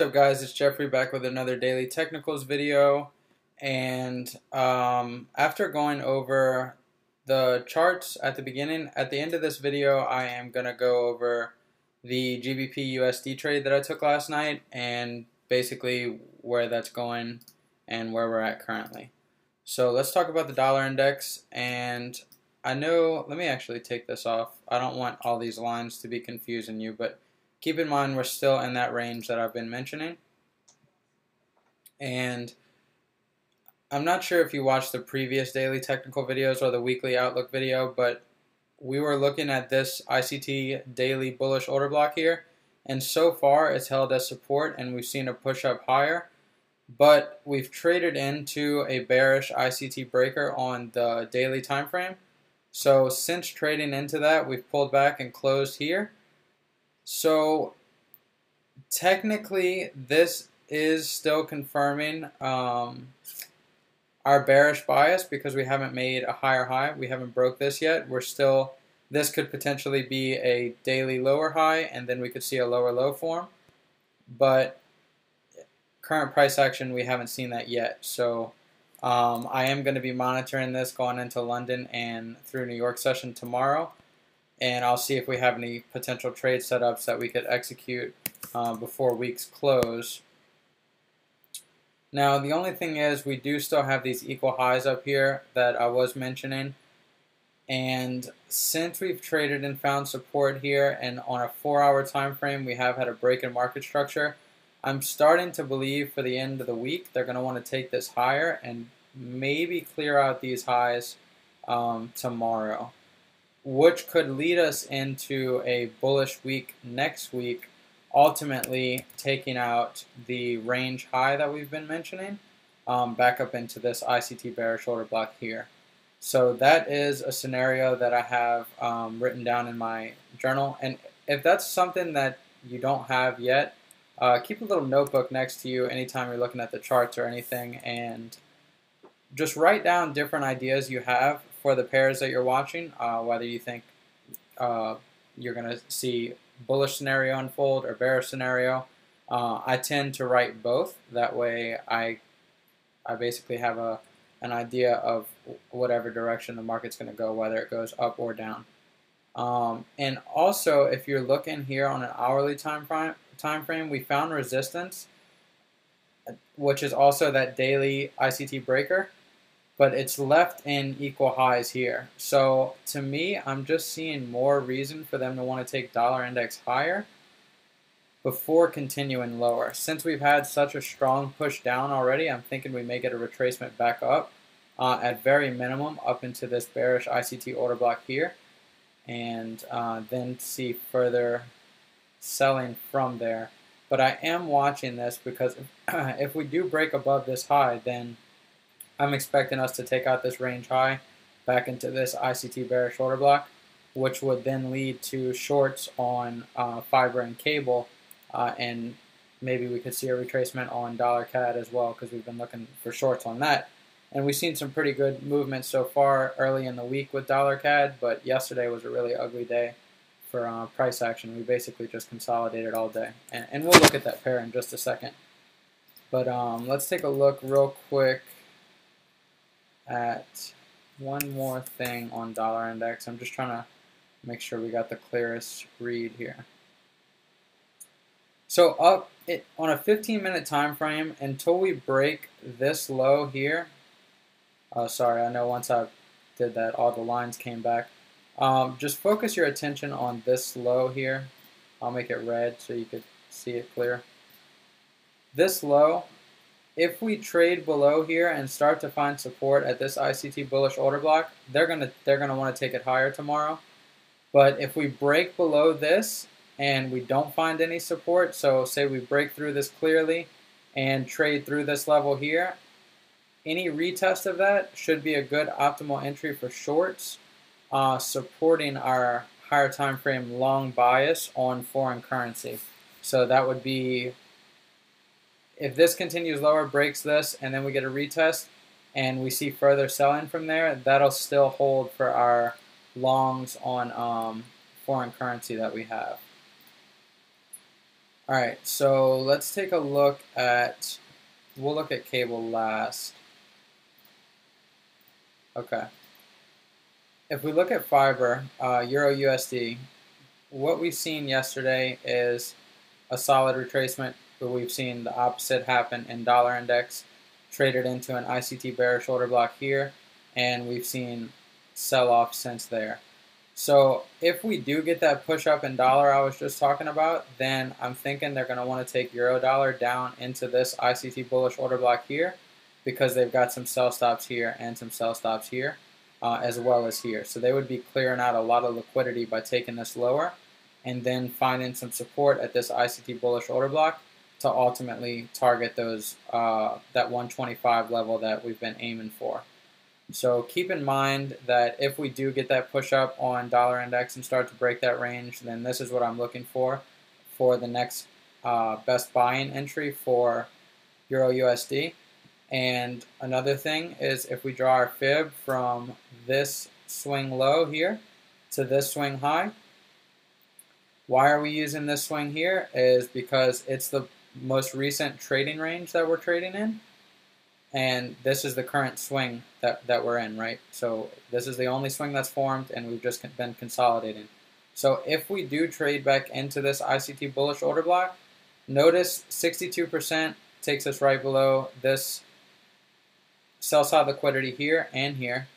Up guys, it's Jeffrey back with another Daily Technicals video and um, after going over the charts at the beginning, at the end of this video I am going to go over the GBP USD trade that I took last night and basically where that's going and where we're at currently. So let's talk about the dollar index and I know, let me actually take this off. I don't want all these lines to be confusing you, but keep in mind we're still in that range that I've been mentioning. And I'm not sure if you watched the previous daily technical videos or the weekly outlook video, but we were looking at this ICT daily bullish order block here. And so far it's held as support and we've seen a push up higher. But we've traded into a bearish ICT breaker on the daily time frame. So since trading into that, we've pulled back and closed here. So technically, this is still confirming um, our bearish bias because we haven't made a higher high. We haven't broke this yet. We're still, this could potentially be a daily lower high and then we could see a lower low form. But current price action, we haven't seen that yet. So um, I am going to be monitoring this going into London and through New York session tomorrow and I'll see if we have any potential trade setups that we could execute uh, before weeks close. Now, the only thing is we do still have these equal highs up here that I was mentioning. And since we've traded and found support here and on a four hour time frame, we have had a break in market structure. I'm starting to believe for the end of the week, they're going to want to take this higher and maybe clear out these highs um, tomorrow which could lead us into a bullish week next week, ultimately taking out the range high that we've been mentioning um, back up into this ICT bearish order block here. So that is a scenario that I have um, written down in my journal. And if that's something that you don't have yet, uh, keep a little notebook next to you anytime you're looking at the charts or anything and just write down different ideas you have for the pairs that you're watching, uh, whether you think uh, you're going to see bullish scenario unfold or bearish scenario. Uh, I tend to write both. That way, I I basically have a an idea of whatever direction the market's going to go, whether it goes up or down. Um, and also, if you're looking here on an hourly time frame, time frame, we found resistance, which is also that daily ICT breaker but it's left in equal highs here. So to me, I'm just seeing more reason for them to want to take dollar index higher before continuing lower. Since we've had such a strong push down already, I'm thinking we may get a retracement back up uh, at very minimum up into this bearish ICT order block here and uh, then see further selling from there. But I am watching this because if we do break above this high, then I'm expecting us to take out this range high back into this ICT bearish order block, which would then lead to shorts on uh, fiber and cable, uh, and maybe we could see a retracement on dollar CAD as well because we've been looking for shorts on that. And we've seen some pretty good movement so far early in the week with dollar CAD, but yesterday was a really ugly day for uh, price action. We basically just consolidated all day, and, and, we'll look at that pair in just a second. But um, let's take a look real quick at one more thing on dollar index. I'm just trying to make sure we got the clearest read here. So up it, on a 15 minute time frame until we break this low here. Oh, sorry, I know once I did that, all the lines came back. Um, just focus your attention on this low here. I'll make it red so you could see it clear. This low, if we trade below here and start to find support at this ICT bullish order block, they're gonna they're gonna want to take it higher tomorrow. But if we break below this and we don't find any support, so say we break through this clearly and trade through this level here, any retest of that should be a good optimal entry for shorts, uh, supporting our higher time frame long bias on foreign currency. So that would be if this continues lower, breaks this, and then we get a retest, and we see further selling from there, that'll still hold for our longs on um, foreign currency that we have. All right, so let's take a look at, we'll look at cable last. Okay. If we look at fiber, uh, Euro USD, what we've seen yesterday is a solid retracement, but we've seen the opposite happen in dollar index, traded into an ICT bearish order block here, and we've seen sell off since there. So if we do get that push up in dollar I was just talking about, then I'm thinking they're going to want to take euro dollar down into this ICT bullish order block here because they've got some sell stops here and some sell stops here uh, as well as here. So they would be clearing out a lot of liquidity by taking this lower and then finding some support at this ICT bullish order block to ultimately target those uh, that 125 level that we've been aiming for. So keep in mind that if we do get that push up on dollar index and start to break that range, then this is what I'm looking for for the next uh, best buying entry for Euro USD. And another thing is if we draw our fib from this swing low here to this swing high, why are we using this swing here is because it's the most recent trading range that we're trading in and this is the current swing that, that we're in, right? So this is the only swing that's formed, and we've just been consolidating. So if we do trade back into this ICT bullish order block, notice 62% takes us right below this sell side liquidity here and here.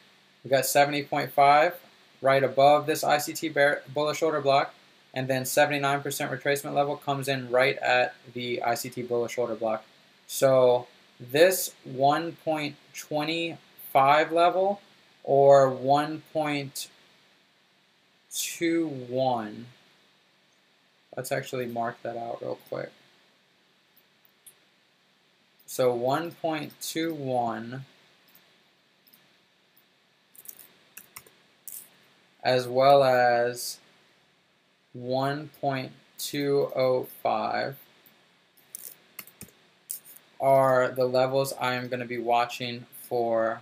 We got 70.5 right above this ICT bear, bullish order block, and then 79% retracement level comes in right at the ICT bullish order block. So this 1.25 level or 1.21. Let's actually mark that out real quick. So 1.21 as well as 1.205 are the levels I am going to be watching for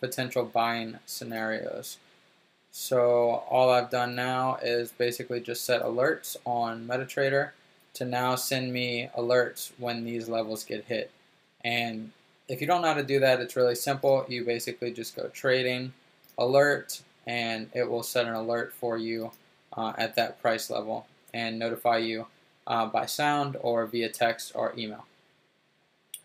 potential buying scenarios. So all I've done now is basically just set alerts on MetaTrader to now send me alerts when these levels get hit. And if you don't know how to do that, it's really simple. You basically just go trading, alert, and it will set an alert for you uh, at that price level and notify you uh, by sound or via text or email.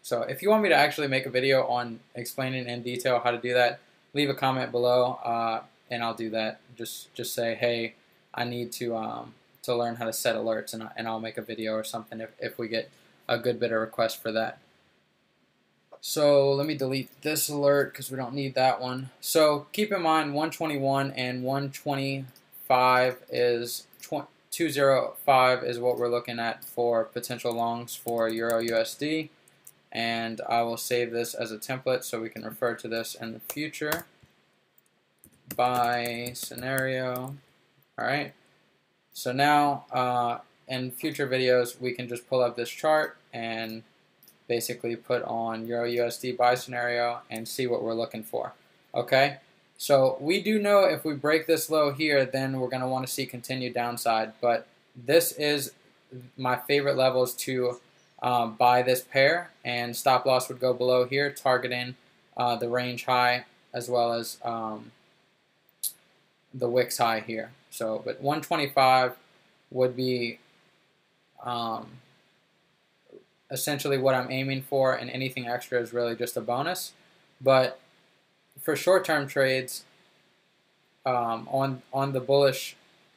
So if you want me to actually make a video on explaining in detail how to do that, leave a comment below uh, and I'll do that. Just just say, hey, I need to um, to learn how to set alerts and, and I'll make a video or something if, if we get a good bit of request for that. So let me delete this alert because we don't need that one. So keep in mind 121 and 125 is 205 is what we're looking at for potential longs for Euro USD and I will save this as a template so we can refer to this in the future by scenario. Alright, so now uh, in future videos we can just pull up this chart and basically put on Euro USD buy scenario and see what we're looking for. Okay, so we do know if we break this low here then we're going to want to see continued downside, but this is my favorite levels to um, buy this pair, and stop loss would go below here, targeting uh, the range high as well as um, the wicks high here. So, but 125 would be um, essentially what I'm aiming for, and anything extra is really just a bonus. But for short-term trades, um, on on the bullish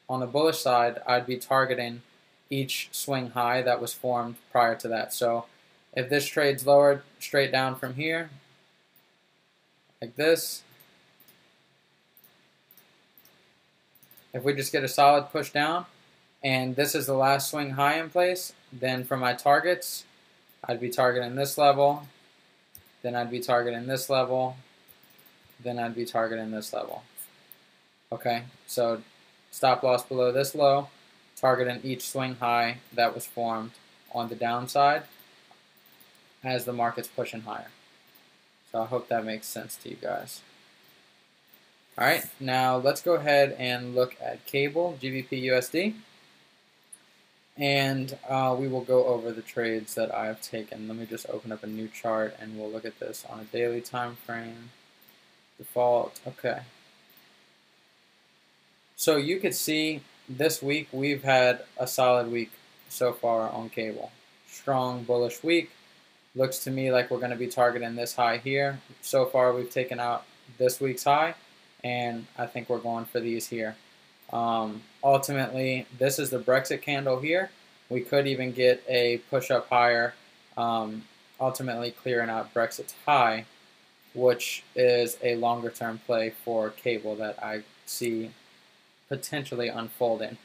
on the bullish side, I'd be targeting each swing high that was formed prior to that. So if this trade's lowered straight down from here, like this, if we just get a solid push down, and this is the last swing high in place, then for my targets, I'd be targeting this level, then I'd be targeting this level, then I'd be targeting this level. Okay, so stop loss below this low, targeting each swing high that was formed on the downside as the market's pushing higher. So I hope that makes sense to you guys. Alright, now let's go ahead and look at cable, GBP USD. and uh, we will go over the trades that I have taken. Let me just open up a new chart and we'll look at this on a daily time frame. Default, okay. So you could see this week we've had a solid week so far on cable. Strong bullish week. Looks to me like we're going to be targeting this high here. So far we've taken out this week's high and I think we're going for these here. Um, ultimately, this is the Brexit candle here. We could even get a push up higher, um, ultimately clearing out Brexit's high, which is a longer term play for cable that I see potentially unfolding.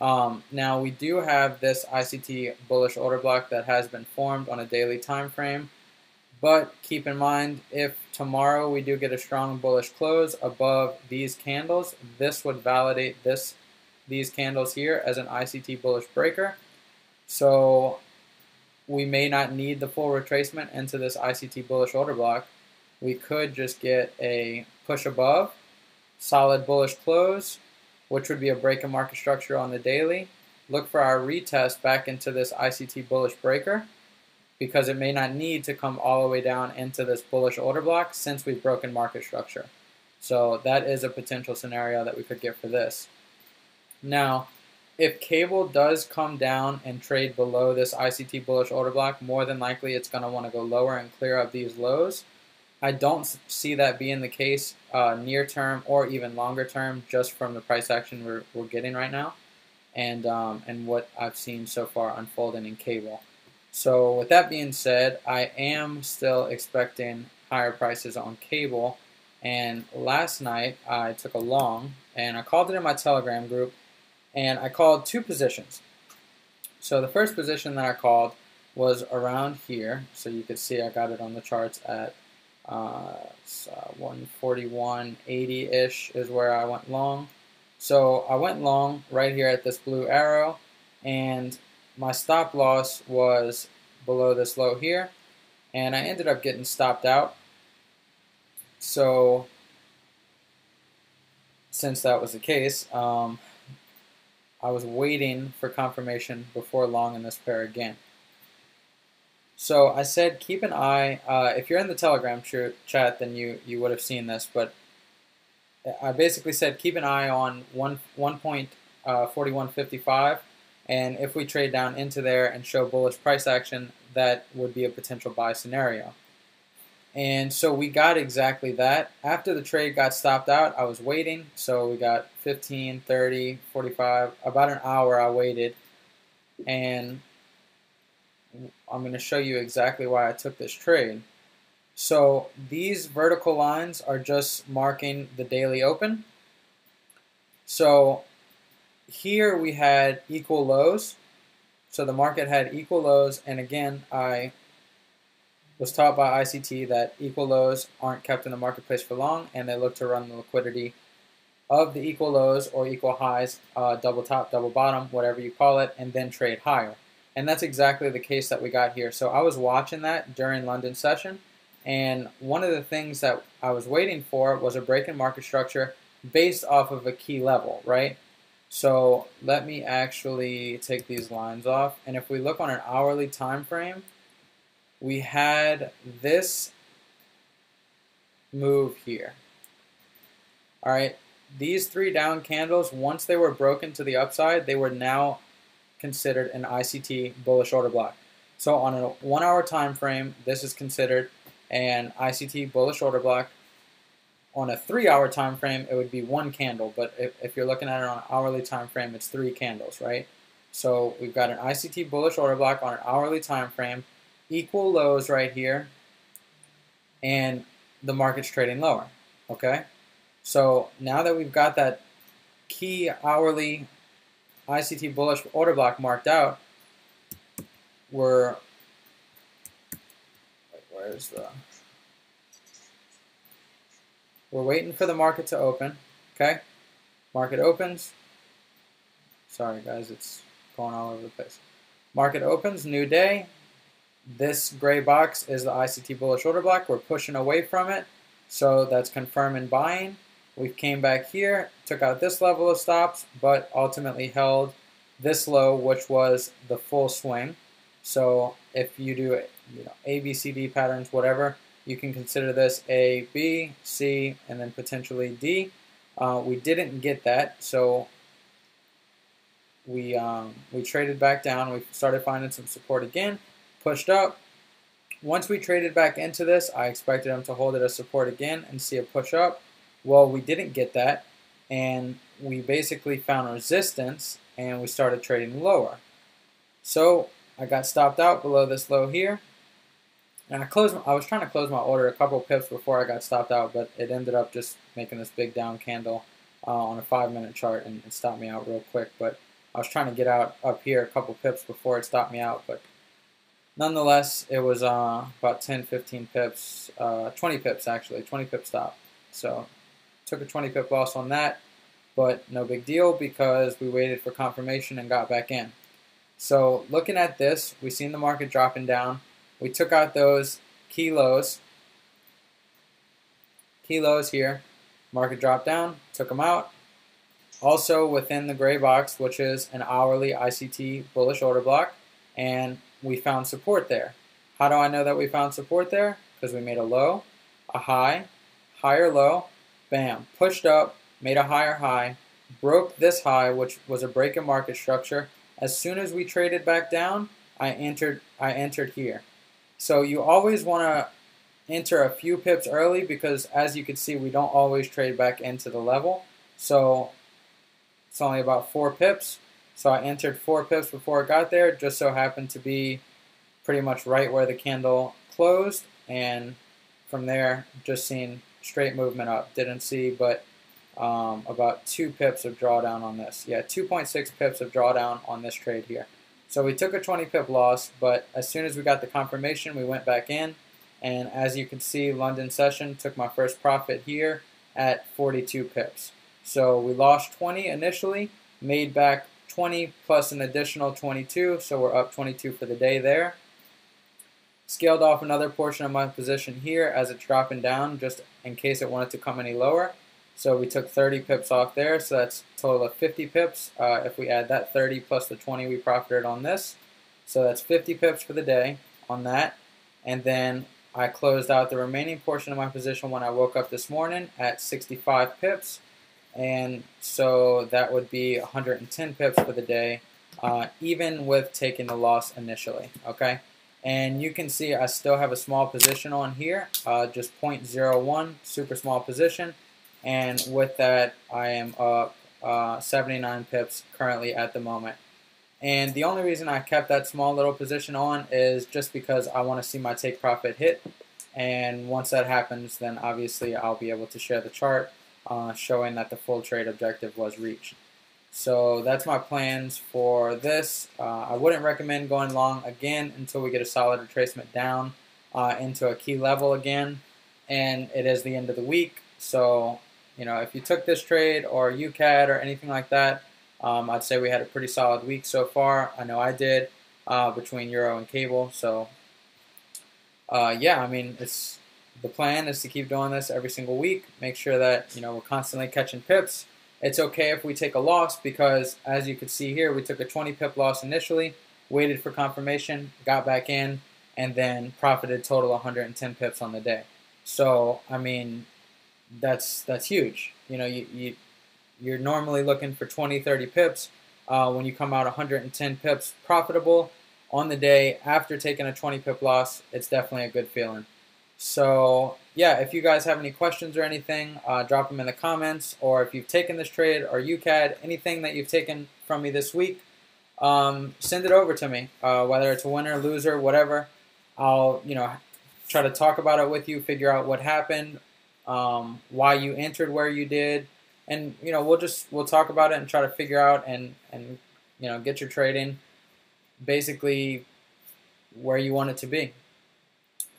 Um, now we do have this ICT bullish order block that has been formed on a daily time frame. But keep in mind, if tomorrow we do get a strong bullish close above these candles, this would validate this these candles here as an ICT bullish breaker. So we may not need the full retracement into this ICT bullish order block. We could just get a push above, solid bullish close, which would be a break in market structure on the daily. Look for our retest back into this ICT bullish breaker because it may not need to come all the way down into this bullish order block since we've broken market structure. So that is a potential scenario that we could get for this. Now, if cable does come down and trade below this ICT bullish order block, more than likely it's going to want to go lower and clear up these lows. I don't see that being the case uh, near term or even longer term, just from the price action we're, we're getting right now, and um, and what I've seen so far unfolding in cable. So with that being said, I am still expecting higher prices on cable. And last night I took a long and I called it in my Telegram group and I called two positions. So the first position that I called was around here. So you could see I got it on the charts at uh 141.80-ish is where I went long. So I went long right here at this blue arrow and my stop loss was below this low here, and I ended up getting stopped out. So, since that was the case, um, I was waiting for confirmation before long in this pair again. So I said keep an eye. Uh, if you're in the Telegram ch chat, then you you would have seen this. But I basically said keep an eye on one one point uh, forty one fifty five and if we trade down into there and show bullish price action, that would be a potential buy scenario. And so we got exactly that. After the trade got stopped out, I was waiting. So we got 15, 30, 45, about an hour I waited. And I'm going to show you exactly why I took this trade. So these vertical lines are just marking the daily open. So here we had equal lows. So the market had equal lows, and again, I was taught by ICT that equal lows aren't kept in the marketplace for long, and they look to run the liquidity of the equal lows or equal highs, uh, double top, double bottom, whatever you call it, and then trade higher. And that's exactly the case that we got here. So I was watching that during London session, and one of the things that I was waiting for was a break in market structure based off of a key level, right? So let me actually take these lines off. And if we look on an hourly time frame, we had this move here. All right, these three down candles, once they were broken to the upside, they were now considered an ICT bullish order block. So on a one hour time frame, this is considered an ICT bullish order block on a three hour time frame, it would be one candle. But if, if you're looking at it on an hourly time frame, it's three candles, right? So we've got an ICT bullish order block on an hourly time frame, equal lows right here, and the market's trading lower. Okay? So now that we've got that key hourly ICT bullish order block marked out, we're where's the we're waiting for the market to open. Okay? Market opens. Sorry, guys, it's going all over the place. Market opens, new day. This gray box is the ICT bullish order block. We're pushing away from it. So that's confirming buying. We came back here, took out this level of stops, but ultimately held this low, which was the full swing. So if you do you know A, B, C, D patterns, whatever, you can consider this A, B, C, and then potentially D. Uh, we didn't get that, so we um, we traded back down. We started finding some support again, pushed up. Once we traded back into this, I expected them to hold it as support again and see a push up. Well, we didn't get that, and we basically found resistance and we started trading lower. So I got stopped out below this low here. And I closed. I was trying to close my order a couple pips before I got stopped out, but it ended up just making this big down candle uh, on a five-minute chart and stopped me out real quick. But I was trying to get out up here a couple pips before it stopped me out, but nonetheless, it was uh, about 10, 15 pips, uh, 20 pips actually, 20 pip stop. So took a 20 pip loss on that but no big deal because we waited for confirmation and got back in. So looking at this, we seen the market dropping down. We took out those key lows here. Market dropped down, took them out. Also within the gray box, which is an hourly ICT bullish order block, and we found support there. How do I know that we found support there? Because we made a low, a high, higher low, bam, pushed up, made a higher high, broke this high, which was a break in market structure. As soon as we traded back down, I entered I entered here. So you always want to enter a few pips early because as you can see, we don't always trade back into the level. So it's only about four pips. So I entered four pips before it got there, just so happened to be pretty much right where the candle closed. And from there, just seeing straight movement up. Didn't see but um, about two pips of drawdown on this. Yeah, 2.6 pips of drawdown on this trade here. So we took a 20 pip loss, but as soon as we got the confirmation, we went back in. And as you can see, London session took my first profit here at 42 pips. So we lost 20 initially, made back 20 plus an additional 22, so we're up 22 for the day there. Scaled off another portion of my position here as it's dropping down just in case it wanted to come any lower. So we took 30 pips off there, so that's total of 50 pips. Uh, if we add that 30 plus the 20 we profited on this, so that's 50 pips for the day on that. And then I closed out the remaining portion of my position when I woke up this morning at 65 pips. And so that would be 110 pips for the day, uh, even with taking the loss initially, okay? And you can see I still have a small position on here, uh, just 0.01, super small position. And with that, I am up uh, 79 pips currently at the moment. And the only reason I kept that small little position on is just because I want to see my take profit hit. And once that happens, then obviously I'll be able to share the chart uh, showing that the full trade objective was reached. So that's my plans for this. Uh, I wouldn't recommend going long again until we get a solid retracement down uh, into a key level again. And it is the end of the week, so you know, if you took this trade or UCAD or anything like that, um, I'd say we had a pretty solid week so far. I know I did uh, between Euro and Cable. So, uh, yeah, I mean, it's the plan is to keep doing this every single week. Make sure that you know we're constantly catching pips. It's okay if we take a loss because, as you can see here, we took a 20 pip loss initially, waited for confirmation, got back in, and then profited total 110 pips on the day. So, I mean, that's that's huge. You know, you, you you're normally looking for 20, 30 pips. Uh, when you come out 110 pips profitable on the day after taking a 20 pip loss, it's definitely a good feeling. So yeah, if you guys have any questions or anything, uh, drop them in the comments. Or if you've taken this trade or UCAD, anything that you've taken from me this week, um, send it over to me. Uh, whether it's a winner, loser, whatever, I'll you know try to talk about it with you, figure out what happened, um, why you entered where you did, and you know we'll just we'll talk about it and try to figure out and and you know get your trading basically where you want it to be.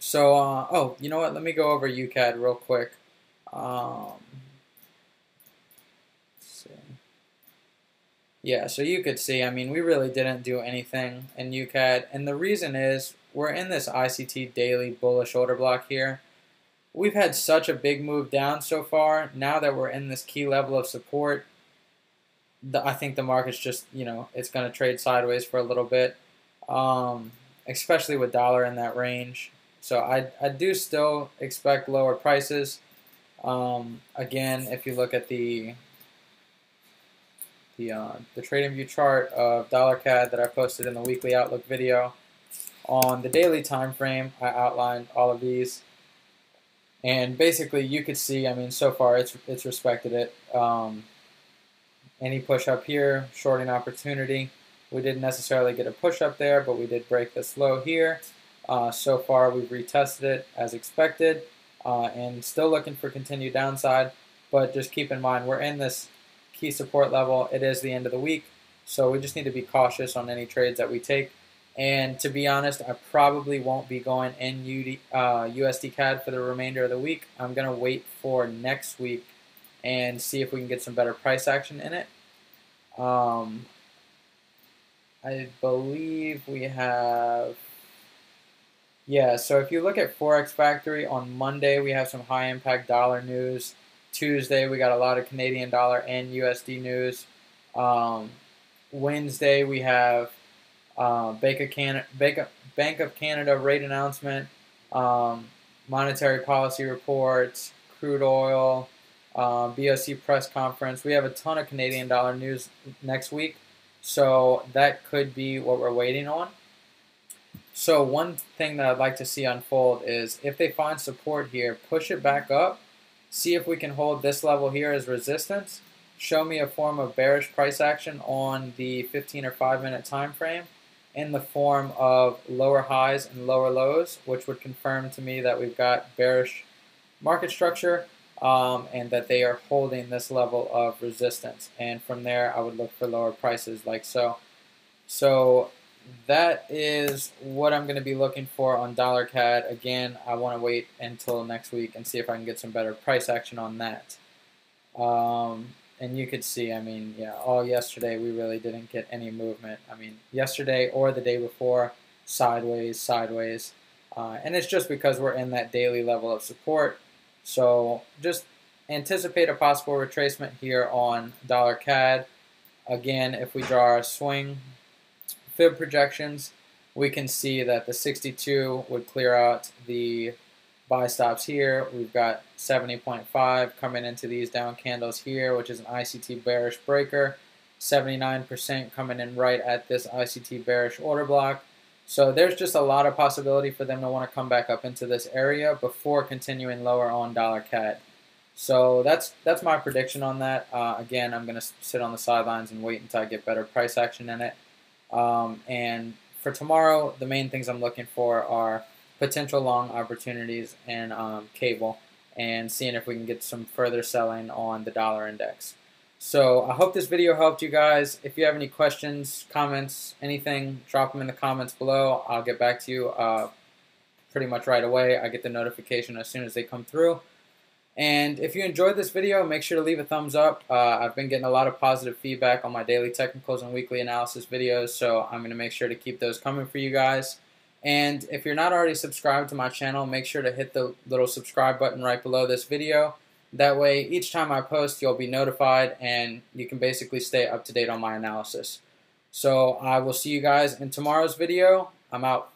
So uh, oh, you know what? Let me go over UCAD real quick. Um, Yeah, so you could see, I mean, we really didn't do anything in UCAD, and the reason is we're in this ICT daily bullish order block here we've had such a big move down so far. Now that we're in this key level of support, the, I think the market's just you know it's going to trade sideways for a little bit, um, especially with dollar in that range. So I I do still expect lower prices. Um, again, if you look at the the uh, the TradingView chart of dollar CAD that I posted in the weekly outlook video, on the daily time frame, I outlined all of these. And basically, you could see, I mean, so far it's it's respected it. Um, any push up here, shorting opportunity. We didn't necessarily get a push up there, but we did break this low here. Uh, so far, we've retested it as expected uh, and still looking for continued downside. But just keep in mind, we're in this key support level. It is the end of the week, so we just need to be cautious on any trades that we take. And to be honest, I probably won't be going in UD, uh, USD CAD for the remainder of the week. I'm going to wait for next week and see if we can get some better price action in it. Um, I believe we have, yeah, so if you look at Forex Factory on Monday, we have some high impact dollar news. Tuesday, we got a lot of Canadian dollar and USD news. Um, Wednesday, we have uh, Bank, of Canada, Bank, of, Bank of Canada rate announcement, um, monetary policy reports, crude oil, uh, BOC press conference. We have a ton of Canadian dollar news next week, so that could be what we're waiting on. So one thing that I'd like to see unfold is if they find support here, push it back up, see if we can hold this level here as resistance, show me a form of bearish price action on the 15 or 5 minute time frame in the form of lower highs and lower lows, which would confirm to me that we've got bearish market structure um, and that they are holding this level of resistance. And from there, I would look for lower prices like so. So that is what I'm going to be looking for on dollar CAD. Again, I want to wait until next week and see if I can get some better price action on that. Um, and you could see, I mean, yeah, all yesterday we really didn't get any movement. I mean, yesterday or the day before, sideways, sideways. Uh, and it's just because we're in that daily level of support. So just anticipate a possible retracement here on dollar CAD. Again, if we draw our swing fib projections, we can see that the 62 would clear out the buy stops here. We've got 70.5 coming into these down candles here, which is an ICT bearish breaker. 79% coming in right at this ICT bearish order block. So there's just a lot of possibility for them to want to come back up into this area before continuing lower on dollar CAD. So that's that's my prediction on that. Uh, again, I'm going to sit on the sidelines and wait until I get better price action in it. Um, and for tomorrow, the main things I'm looking for are potential long opportunities and um, cable and seeing if we can get some further selling on the dollar index. So I hope this video helped you guys. If you have any questions, comments, anything, drop them in the comments below. I'll get back to you uh, pretty much right away. I get the notification as soon as they come through. And if you enjoyed this video, make sure to leave a thumbs up. Uh, I've been getting a lot of positive feedback on my daily technicals and weekly analysis videos, so I'm going to make sure to keep those coming for you guys. And if you're not already subscribed to my channel, make sure to hit the little subscribe button right below this video. That way, each time I post, you'll be notified and you can basically stay up to date on my analysis. So I will see you guys in tomorrow's video. I'm out.